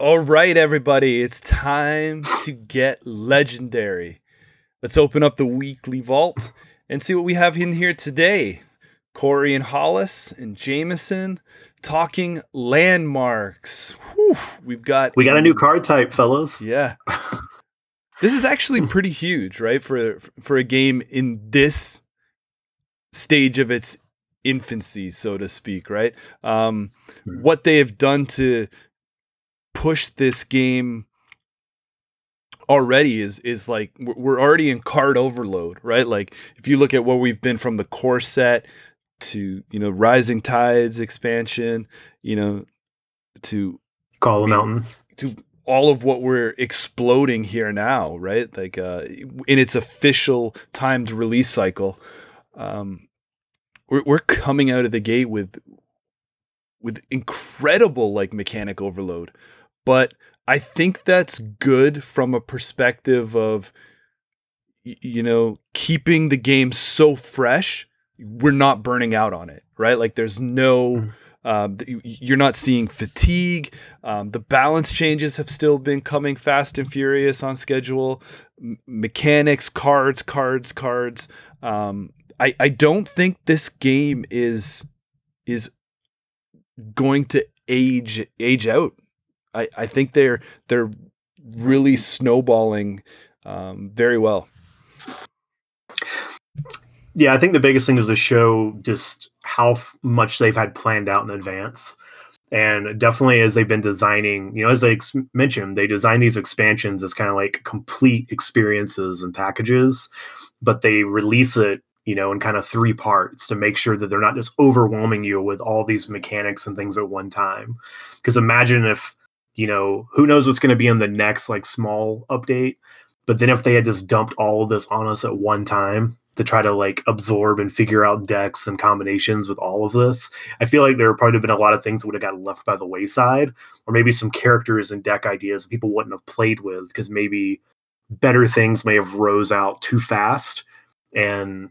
All right, everybody, it's time to get legendary. Let's open up the weekly vault and see what we have in here today. Corey and Hollis and Jameson talking landmarks. Whew, we've got we got a new card type, fellas. Yeah. this is actually pretty huge, right? For for a game in this stage of its infancy, so to speak, right? Um, mm-hmm. What they have done to push this game already is is like we're already in card overload, right? Like if you look at what we've been from the core set to you know Rising Tides expansion, you know to Call the Mountain to all of what we're exploding here now, right? Like uh, in its official timed release cycle, um, we're we're coming out of the gate with with incredible like mechanic overload, but I think that's good from a perspective of you know keeping the game so fresh we're not burning out on it right like there's no mm. um, you're not seeing fatigue um, the balance changes have still been coming fast and furious on schedule M- mechanics cards cards cards um, I, I don't think this game is is going to age age out I, I think they're they're really snowballing um, very well. Yeah, I think the biggest thing is to show just how f- much they've had planned out in advance. And definitely, as they've been designing, you know, as I ex- mentioned, they design these expansions as kind of like complete experiences and packages, but they release it, you know, in kind of three parts to make sure that they're not just overwhelming you with all these mechanics and things at one time. Because imagine if you know, who knows what's going to be in the next like small update. But then if they had just dumped all of this on us at one time to try to like absorb and figure out decks and combinations with all of this, I feel like there would probably been a lot of things that would have got left by the wayside, or maybe some characters and deck ideas people wouldn't have played with because maybe better things may have rose out too fast and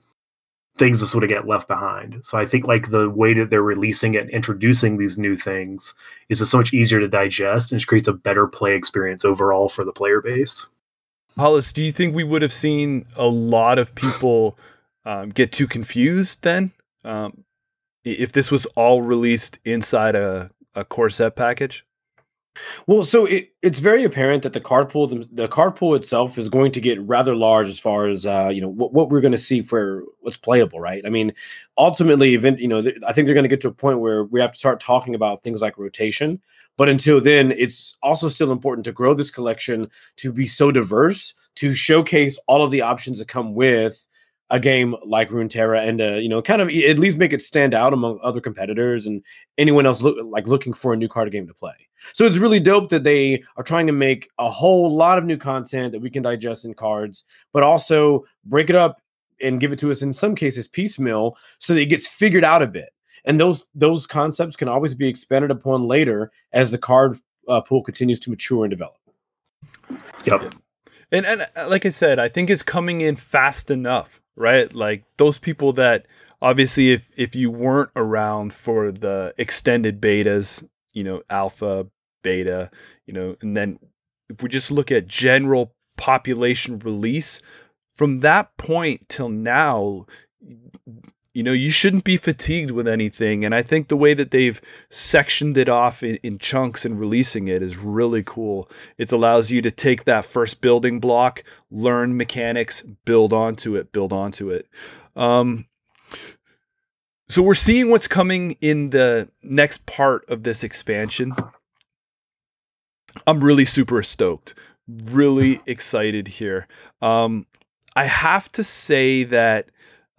things sort of get left behind. So I think like the way that they're releasing it, introducing these new things is just so much easier to digest and it creates a better play experience overall for the player base. Hollis, do you think we would have seen a lot of people um, get too confused then? Um, if this was all released inside a, a core set package? Well, so it, it's very apparent that the card pool, the, the card pool itself, is going to get rather large as far as uh, you know what, what we're going to see for what's playable, right? I mean, ultimately, event, you know, th- I think they're going to get to a point where we have to start talking about things like rotation. But until then, it's also still important to grow this collection to be so diverse to showcase all of the options that come with a game like Runeterra and uh, you know kind of at least make it stand out among other competitors and anyone else look, like looking for a new card game to play. So it's really dope that they are trying to make a whole lot of new content that we can digest in cards, but also break it up and give it to us in some cases piecemeal so that it gets figured out a bit. And those those concepts can always be expanded upon later as the card uh, pool continues to mature and develop. Yep. And and uh, like I said, I think it's coming in fast enough right? Like those people that obviously if if you weren't around for the extended betas, you know, alpha, beta, you know, and then if we just look at general population release from that point till now you know you shouldn't be fatigued with anything. And i think the way that they've sectioned it off in, in, chunks and releasing it is really cool. It allows you to take that first building block learn mechanics build onto it build onto it. Um, so we're seeing what's coming in the next part of this expansion. I'm really super stoked really excited here. Um, i have to say that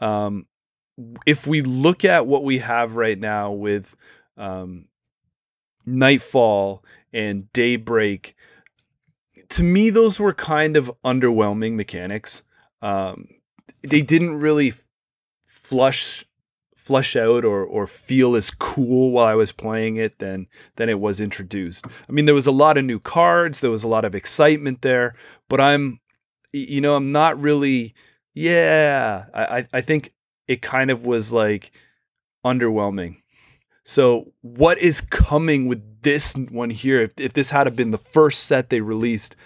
um, if we look at what we have right now with um, Nightfall and Daybreak, to me, those were kind of underwhelming mechanics. Um, they didn't really flush flush out or or feel as cool while I was playing it than than it was introduced. I mean, there was a lot of new cards, there was a lot of excitement there, but I'm you know, I'm not really yeah. I I think it kind of was like underwhelming. So, what is coming with this one here? If, if this had been the first set they released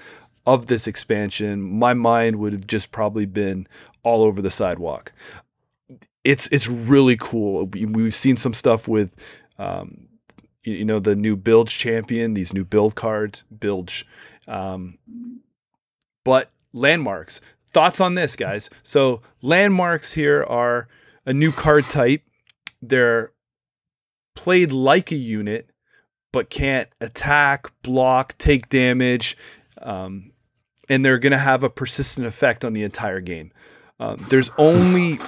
of this expansion, my mind would have just probably been all over the sidewalk. It's it's really cool. We've seen some stuff with, um, you know, the new build champion, these new build cards, bilge, um, but landmarks. Thoughts on this, guys? So landmarks here are a new card type. They're played like a unit, but can't attack, block, take damage, um, and they're going to have a persistent effect on the entire game. Um, there's only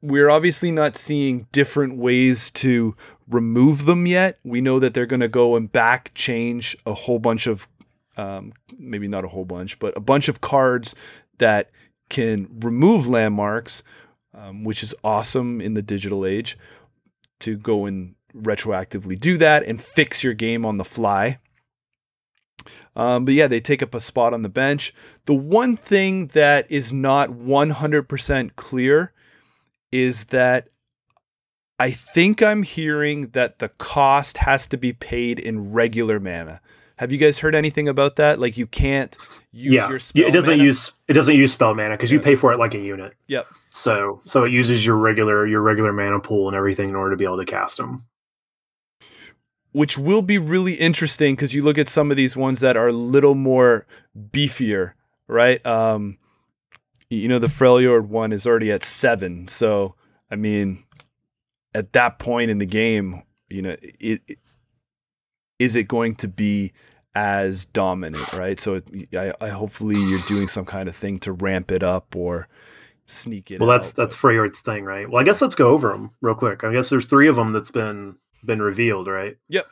we're obviously not seeing different ways to remove them yet. We know that they're going to go and back change a whole bunch of, um, maybe not a whole bunch, but a bunch of cards that can remove landmarks, um, which is awesome in the digital age to go and retroactively do that and fix your game on the fly. Um, but yeah, they take up a spot on the bench. The one thing that is not 100% clear is that I think I'm hearing that the cost has to be paid in regular mana. Have you guys heard anything about that? Like you can't use yeah. your spell it doesn't mana? use it doesn't use spell mana because you pay for it like a unit. Yep. So so it uses your regular your regular mana pool and everything in order to be able to cast them. which will be really interesting because you look at some of these ones that are a little more beefier, right? Um, you know, the Freljord one is already at seven, so I mean, at that point in the game, you know, it, it is it going to be as dominant, right? So it, I, I hopefully you're doing some kind of thing to ramp it up or sneak it. Well, that's out, that's Freljord's thing, right? Well, I guess let's go over them real quick. I guess there's three of them that's been been revealed, right? Yep.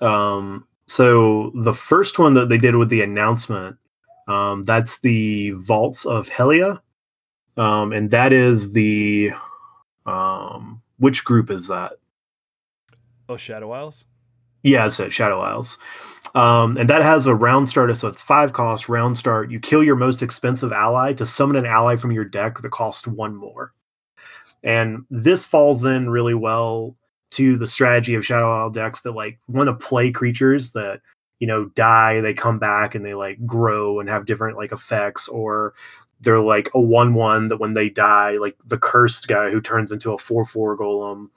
Um. So the first one that they did with the announcement, um, that's the Vaults of Helia, um, and that is the, um, which group is that? oh Shadow Isles. Yeah, at Shadow Isles. Um, and that has a round start, so it's five cost round start. You kill your most expensive ally to summon an ally from your deck that costs one more. And this falls in really well to the strategy of Shadow Isle decks that like want to play creatures that you know die, they come back and they like grow and have different like effects, or they're like a one-one that when they die, like the cursed guy who turns into a four-four golem.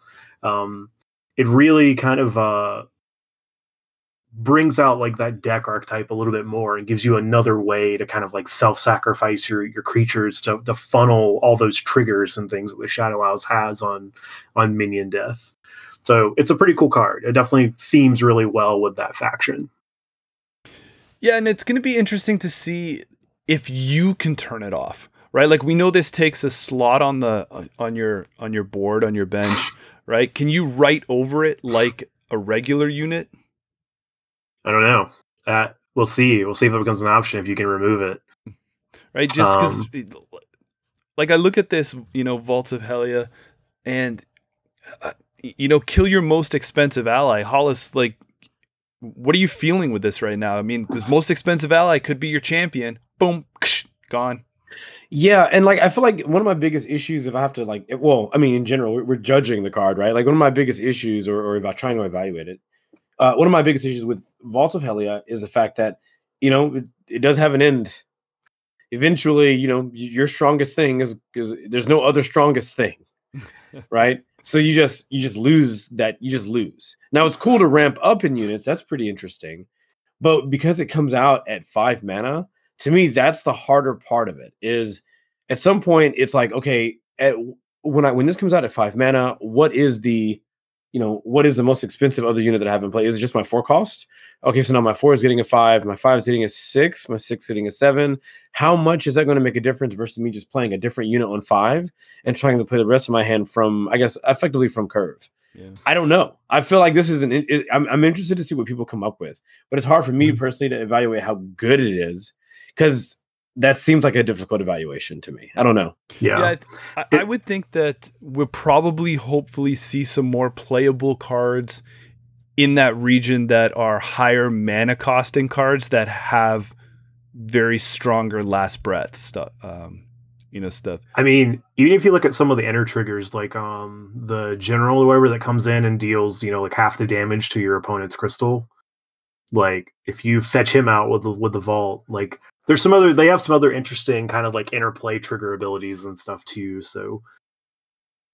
Um, it really kind of uh brings out like that deck archetype a little bit more and gives you another way to kind of like self-sacrifice your your creatures to, to funnel all those triggers and things that the Shadow Isles has on on minion death. So it's a pretty cool card. It definitely themes really well with that faction. Yeah, and it's going to be interesting to see if you can turn it off, right? Like we know this takes a slot on the on your on your board on your bench, right? Can you write over it like a regular unit? I don't know. Uh, we'll see. We'll see if it becomes an option if you can remove it. right? Just because, Um, like, I look at this, you know, Vaults of Helia, and uh, you know, kill your most expensive ally. Hollis, like, what are you feeling with this right now? I mean, because most expensive ally could be your champion. Boom, ksh, gone. Yeah, and like I feel like one of my biggest issues, if I have to like, it- well, I mean, in general, we're, we're judging the card, right? Like one of my biggest issues, or, or about trying to evaluate it, uh, one of my biggest issues with Vaults of Helia is the fact that you know it, it does have an end. Eventually, you know, your strongest thing is because there's no other strongest thing, right? So you just you just lose that you just lose. Now it's cool to ramp up in units. That's pretty interesting, but because it comes out at five mana, to me that's the harder part of it is at some point it's like okay at, when i when this comes out at five mana what is the you know what is the most expensive other unit that i have in play is it just my four cost okay so now my four is getting a five my five is getting a six my six is getting a seven how much is that going to make a difference versus me just playing a different unit on five and trying to play the rest of my hand from i guess effectively from curve Yeah. I don't know. I feel like this is an. It, I'm, I'm interested to see what people come up with, but it's hard for me Mhm. personally to evaluate how good it is because that seems like a difficult evaluation to me. I don't know. Yeah. Yeah, I, th- I, I would think that we'll probably hopefully see some more playable cards in that region that are higher mana costing cards that have very stronger last breath stuff. Um, you know stuff. I mean, even if you look at some of the inner triggers, like um the general or whatever that comes in and deals, you know, like half the damage to your opponent's crystal. Like if you fetch him out with the with the vault, like there's some other they have some other interesting kind of like interplay trigger abilities and stuff too. So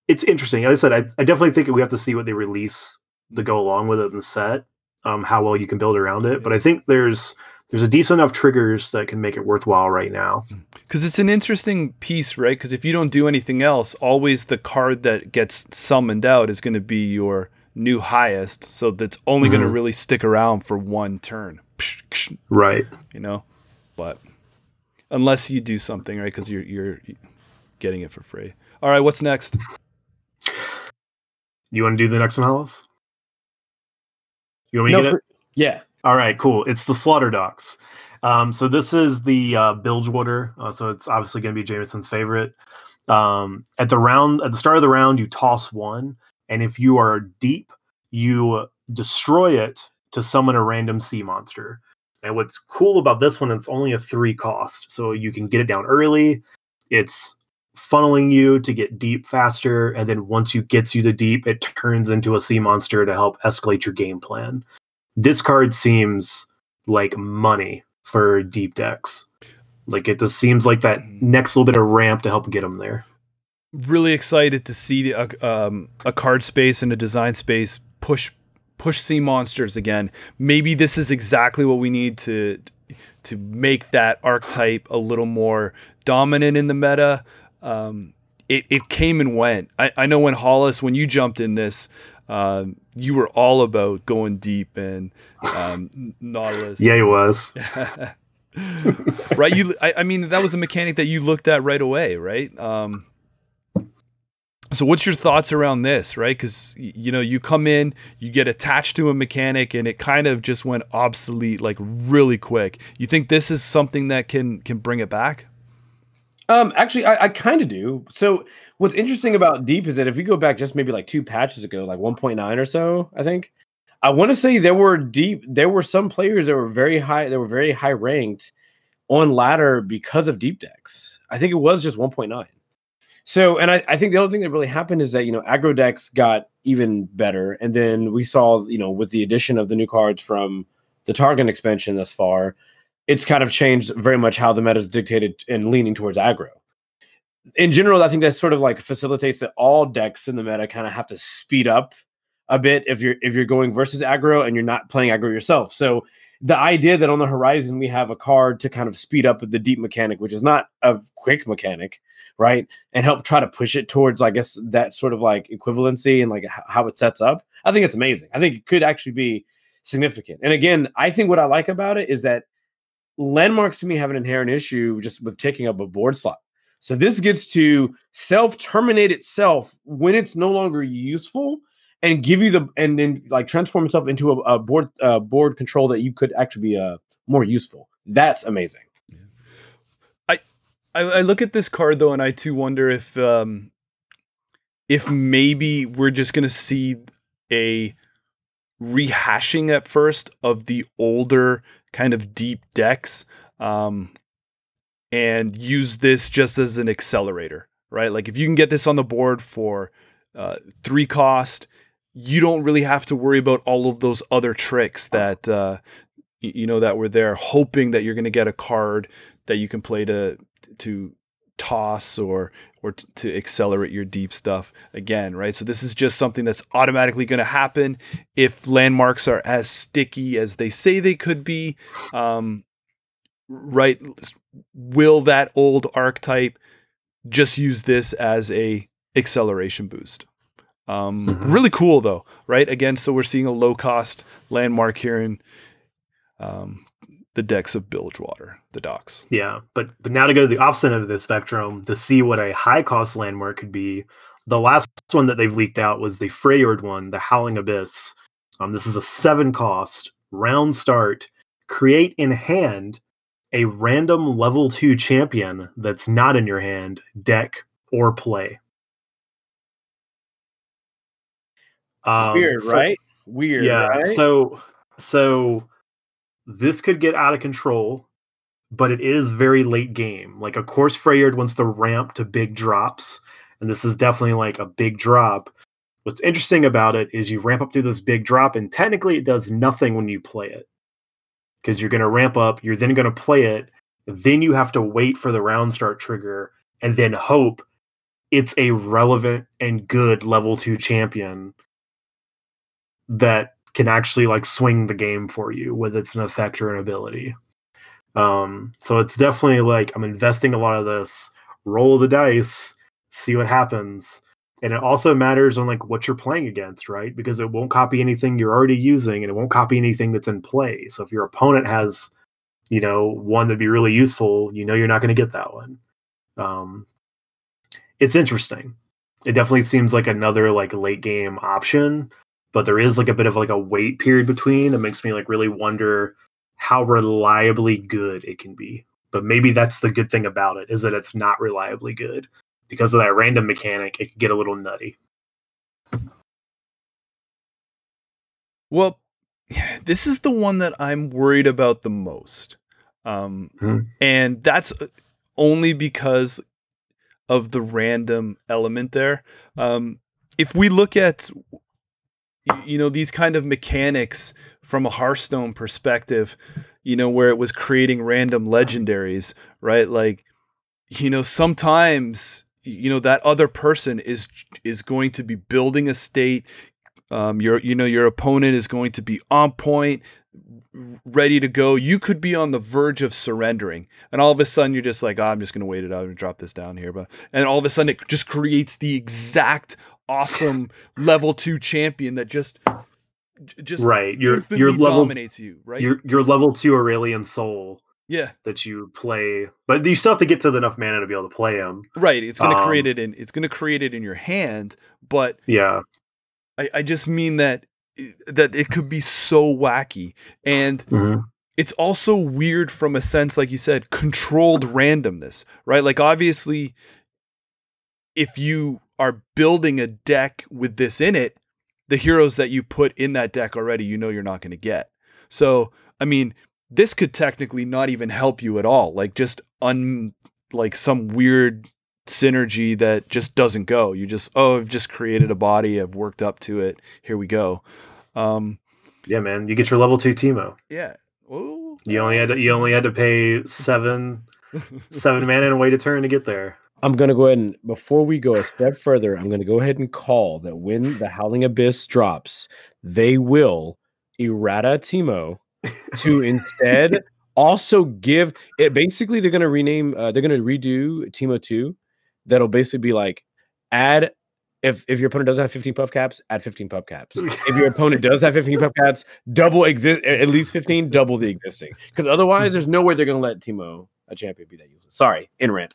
it's interesting. Like I said, I, I definitely think we have to see what they release to go along with it in the set, um, how well you can build around it. But I think there's there's a decent enough triggers that can make it worthwhile right now. Because it's an interesting piece, right? Because if you don't do anything else, always the card that gets summoned out is going to be your new highest. So that's only going to really stick around for one turn. Right. You know, but unless you do something, right? Because you're you're getting it for free. All right, what's next? You want to do the next one, Hollis? You want me to get it? per- yeah. All right, cool. It's the Slaughter Docks. Um, so this is the uh, Bilgewater. Uh, so it's obviously going to be Jameson's favorite. Um, at the round, at the start of the round, you toss one, and if you are deep, you destroy it to summon a random sea monster. And what's cool about this one, it's only a three cost, so you can get it down early. It's funneling you to get deep faster, and then once you gets you to deep, it turns into a sea monster to help escalate your game plan this card seems like money for deep decks. Like it just seems like that next little bit of ramp to help get them there. Really excited to see a, um, a card space and a design space push push sea monsters again. Maybe this is exactly what we need to to make that archetype a little more dominant in the meta. Um, it, it came and went. I, I know when Hollis, when you jumped in this, um, you were all about going deep and um, Nautilus. Yeah, he was. right. You. I, I mean, that was a mechanic that you looked at right away, right? Um, so, what's your thoughts around this, right? Because you know, you come in, you get attached to a mechanic, and it kind of just went obsolete like really quick. You think this is something that can can bring it back? Um, actually, I, I kind of do. So, what's interesting about Deep is that if we go back just maybe like two patches ago, like 1.9 or so, I think, I want to say there were deep, there were some players that were very high, that were very high ranked on ladder because of deep decks. I think it was just 1.9. So, and I, I think the other thing that really happened is that, you know, aggro decks got even better. And then we saw, you know, with the addition of the new cards from the Targon expansion thus far, it's kind of changed very much how the meta is dictated and leaning towards aggro. In general, I think that sort of like facilitates that all decks in the meta kind of have to speed up a bit if you're if you're going versus aggro and you're not playing aggro yourself. So the idea that on the horizon we have a card to kind of speed up the deep mechanic, which is not a quick mechanic, right, and help try to push it towards, I guess, that sort of like equivalency and like how it sets up. I think it's amazing. I think it could actually be significant. And again, I think what I like about it is that landmarks to me have an inherent issue just with taking up a board slot. So this gets to self terminate itself when it's no longer useful and give you the and then like transform itself into a, a board uh, board control that you could actually be uh, more useful. That's amazing. I, I look at this card though, and I too wonder if um, if maybe we're just gonna see a rehashing at first of the older kind of deep decks, um, and use this just as an accelerator, right? Like if you can get this on the board for uh, three cost, you don't really have to worry about all of those other tricks that uh, you know that were there, hoping that you're going to get a card that you can play to to toss or or t- to accelerate your deep stuff again right? So this is just something that's automatically going to happen if landmarks are as sticky as they say they could be um right? Will that old archetype just use this as a acceleration boost um Mhm. really cool though right again so we're seeing a low cost landmark here in um the decks of Bilgewater, the docks. Yeah, but but now to go to the opposite end of the spectrum to see what a high cost landmark could be. The last one that they've leaked out was the Freljord one, the Howling Abyss. Um, this is a seven cost round start. Create in hand a random level two champion that's not in your hand, deck or play. Um, Weird, so- right? Weird, yeah right? so so this could get out of control but it is very late game. Like, of course, Freljord wants to ramp to big drops, and this is definitely like a big drop. What's interesting about it is you ramp up to this big drop, and technically it does nothing when you play it. Because you're going to ramp up, you're then going to play it, then you have to wait for the round start trigger, and then hope it's a relevant and good level two champion that can actually like swing the game for you whether it's an effect or an ability. Um, so it's definitely like I'm investing a lot of this, roll the dice, see what happens. And it also matters on like what you're playing against, right? Because it won't copy anything you're already using and it won't copy anything that's in play. So if your opponent has, you know, one that'd be really useful, you know you're not going to get that one. Um, it's interesting. It definitely seems like another like late game option but there is like a bit of like a wait period between. It makes me like really wonder how reliably good it can be. But maybe that's the good thing about it is that it's not reliably good because of that random mechanic. It can get a little nutty. Well, this is the one that I'm worried about the most. Um, Hmm. And that's uh, only because of the random element there. Um, if we look at, you know, these kind of mechanics from a Hearthstone perspective, you know, where it was creating random legendaries, right? Like, you know, sometimes, you know, that other person is is going to be building a state, um, your you know your opponent is going to be on point ready to go you could be on the verge of surrendering and all of a sudden you're just like oh, i'm just going to wait it out and drop this down here but and all of a sudden it just creates the exact awesome level 2 champion that just just Right. Your your level dominates you right your your level two Aurelion Sol yeah that you play, but you still have to get to enough mana to be able to play him. right it's going to create Um, it in it's going to create it in your hand but Yeah. I, I just mean that that it could be so wacky and Mhm. it's also weird from a sense like you said controlled randomness right like obviously if you are building a deck with this in it the heroes that you put in that deck already you know you're not going to get so i mean this could technically not even help you at all like just un like some weird synergy that just doesn't go you just oh i've just created a body i've worked up to it here we go um Yeah, man. You get your level two Teemo. yeah Ooh. You only had to, you only had to pay seven seven mana and wait a turn to get there. I'm gonna go ahead and before we go a step further, I'm gonna go ahead and call that when the Howling Abyss drops, they will errata Teemo to instead also give it. Basically, they're gonna rename. Uh, they're gonna redo Teemo two. That'll basically be like add. If, if your opponent doesn't have 15 puff caps, add 15 puff caps. If your opponent does have 15 puff caps, double exist at least 15, double the existing. Because otherwise, there's no way they're gonna let Teemo a champion be that useless. Sorry, in rant.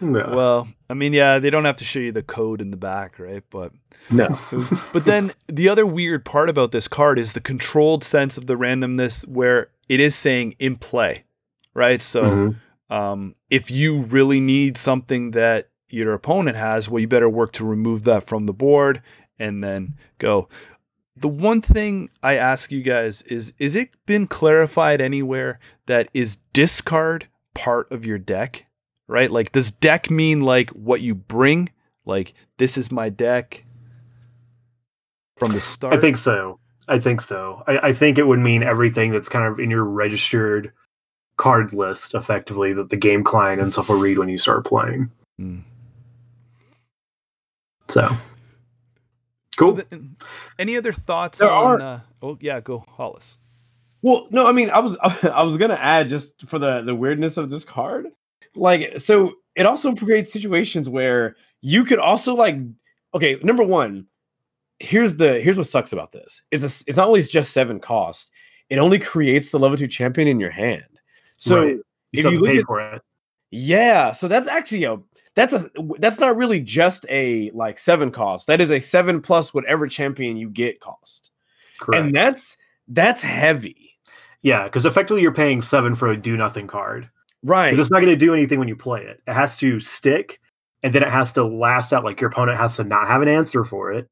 Yeah. well i mean yeah they don't have to show you the code in the back right but No. but then the other weird part about this card is the controlled sense of the randomness where it is saying in play right so Mhm. um, if you really need something that your opponent has well you better work to remove that from the board and then go the one thing i ask you guys is is it been clarified anywhere that is discard part of your deck right like does deck mean like what you bring like this is my deck from the start I think so. I think so. I, I think it would mean everything that's kind of in your registered card list, effectively, that the game client and stuff will read when you start playing. Hmm. So So cool. th- any other thoughts There on are- uh, oh yeah go hollis Well, no, I mean, I was I was gonna add just for the the weirdness of this card, like, so it also creates situations where you could also like, okay, number one, here's the here's what sucks about this is it's, it's not always just seven cost, it only creates the level two champion in your hand. So Right. you if you have to look pay at- for it. yeah, so that's actually a that's a that's not really just a like seven cost. That is a seven plus whatever champion you get cost, Correct. and that's that's heavy, yeah, because effectively you're paying seven for a do nothing card. Right? 'Cause It's not going to do anything when you play it. It has to stick, and then it has to last out. Like your opponent has to not have an answer for it,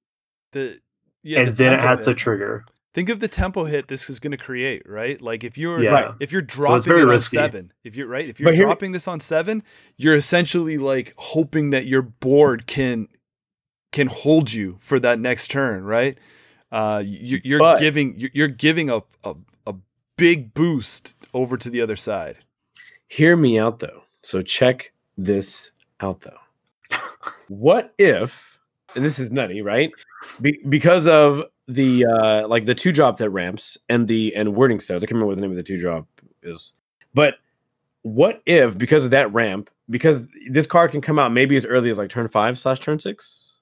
the yeah and the then it tempo has to trigger. think of the tempo hit this is going to create, right? Like if you're Yeah. if you're it's dropping very it on risky. seven, if you're right, if you're here- dropping this on seven, you're essentially like hoping that your board can can hold you for that next turn, right? Uh, you, you're But- giving you're, you're giving a, a a big boost over to the other side. Hear me out though. So check this out though. what if, and this is nutty, right? Be- because of the uh like the two drop that ramps and the and Wyrding Stones. I can't remember what the name of the two drop is. But what if because of that ramp, because this card can come out maybe as early as like turn five slash turn six?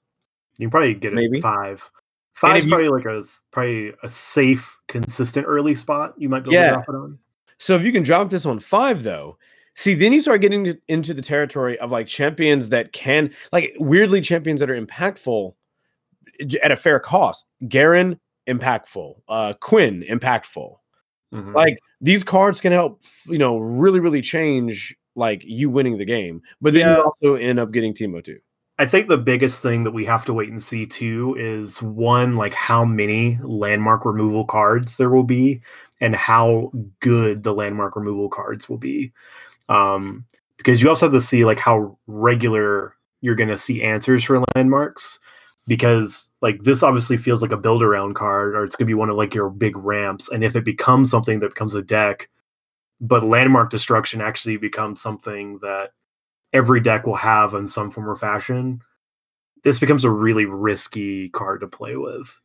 You can probably get it Maybe. five. Five is if you- probably like a probably a safe, consistent early spot. You might be able Yeah. to drop it on. So if you can drop this on five, though, see, then you start getting into the territory of like champions that can, like, weirdly champions that are impactful at a fair cost. Garen, impactful. Uh, Quinn, impactful. Mhm. Like these cards can help, you know, really, really change like you winning the game. But then Yeah. you also end up getting Teemo too. I think the biggest thing that we have to wait and see too is one, like how many landmark removal cards there will be and how good the landmark removal cards will be. Um, because you also have to see like how regular you're going to see answers for landmarks. Because like this obviously feels like a build around card, or it's going to be one of like your big ramps. And if it becomes something that becomes a deck, but landmark destruction actually becomes something that every deck will have in some form or fashion, this becomes a really risky card to play with.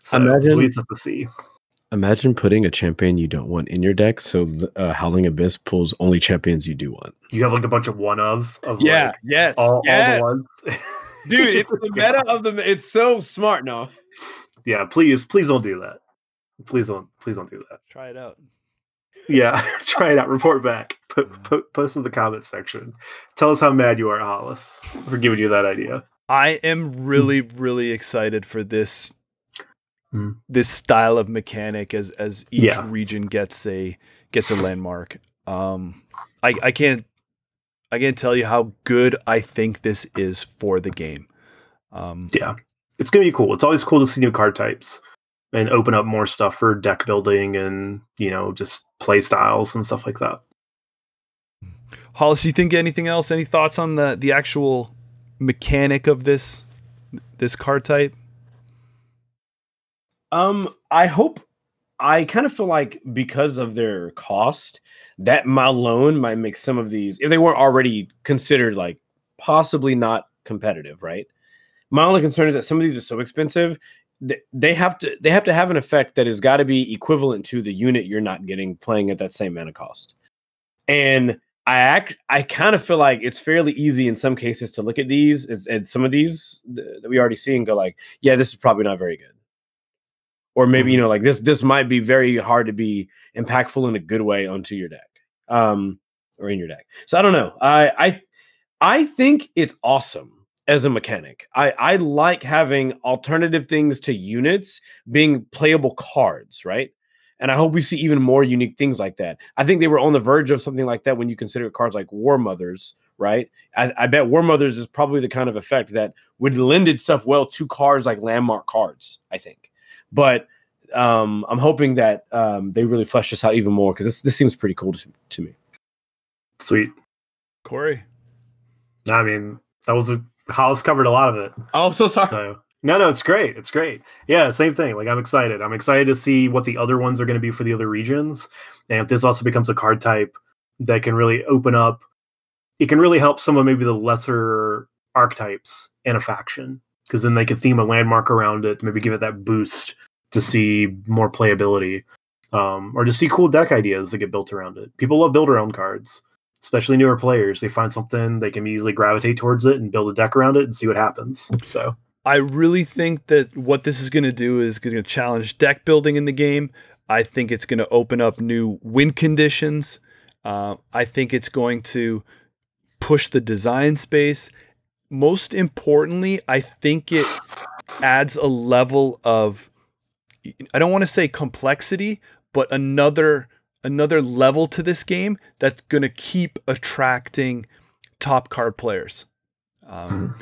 So, Imagine- so we just have to see. Imagine putting a champion you don't want in your deck, so the, uh, Howling Abyss pulls only champions you do want. You have like a bunch of one ofs of like, yes, all, all the ones. dude. It's the Yeah. meta of the. It's so smart. No, Yeah, please, please don't do that. Please don't, please don't do that. Try it out. Yeah, try it out. Report back. Put, put, post in the comments section. Tell us how mad you are, Hollis, for giving you that idea. I am really, really excited for this Mm. this style of mechanic as as each Yeah. region gets a gets a landmark. Um, I I can't I can't tell you how good I think this is for the game. Um, Yeah, it's gonna be cool. It's always cool to see new card types and open up more stuff for deck building and you know just play styles and stuff like that. Hollis, do you think anything else? Any thoughts on the the actual mechanic of this this card type? Um, I hope. I kind of feel like because of their cost, that my alone might make some of these, if they weren't already considered like possibly not competitive, right? My only concern is that some of these are so expensive. Th- They have to they have to have an effect that has got to be equivalent to the unit you're not getting playing at that same mana cost. And I act I kind of feel like it's fairly easy in some cases to look at these and some of these th- that we already see and go like, yeah, this is probably not very good. Or maybe you know like this this might be very hard to be impactful in a good way onto your deck um or in your deck. So i don't know. I i i think it's awesome as a mechanic. I i like having alternative things to units being playable cards right? And i hope we see even more unique things like that. I think they were on the verge of something like that when you consider cards like war mothers right? I, I bet war mothers is probably the kind of effect that would lend itself well to cards like landmark cards i think. But um, I'm hoping that um, they really flesh this out even more because this this seems pretty cool to, to me. Sweet. Corey, I mean, that was a Hollis covered a lot of it. Oh, so sorry. So no, no, it's great. It's great. Yeah, same thing. Like I'm excited. I'm excited to see what the other ones are going to be for the other regions, and if this also becomes a card type that can really open up. It can really help some of maybe the lesser archetypes in a faction because then they could theme a landmark around it, maybe give it that boost to see more playability, um, or to see cool deck ideas that get built around it. People love build around cards, especially newer players. They find something they can easily gravitate towards it and build a deck around it and see what happens. So. I really think that what this is going to do is going to challenge deck building in the game. I think it's going to open up new win conditions. Uh, I think it's going to push the design space. Most importantly, I think it adds a level of I don't want to say complexity, but another another level to this game that's going to keep attracting top card players. Um,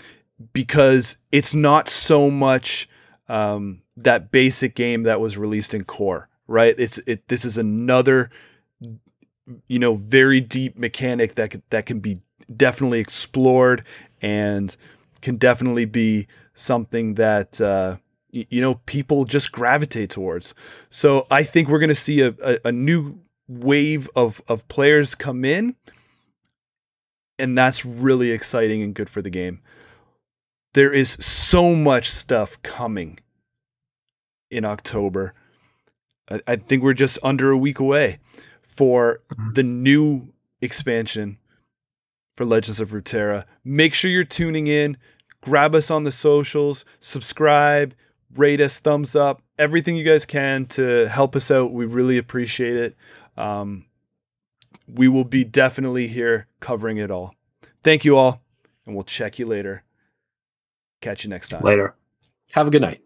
because it's not so much um, that basic game that was released in core right? It's it this is another you know very deep mechanic that could, that can be definitely explored and can definitely be something that uh, you know people just gravitate towards. So i think we're going to see a, a, a new wave of of players come in and that's really exciting and good for the game there is so much stuff coming in October. I, I think we're just under a week away for Mhm. the new expansion for Legends of Runeterra. Make sure you're tuning in. Grab us on the socials, subscribe, rate us, thumbs up, everything you guys can to help us out. We really appreciate it. Um, we will be definitely here covering it all. Thank you all, and we'll check you later. Catch you next time. Later. Have a good night.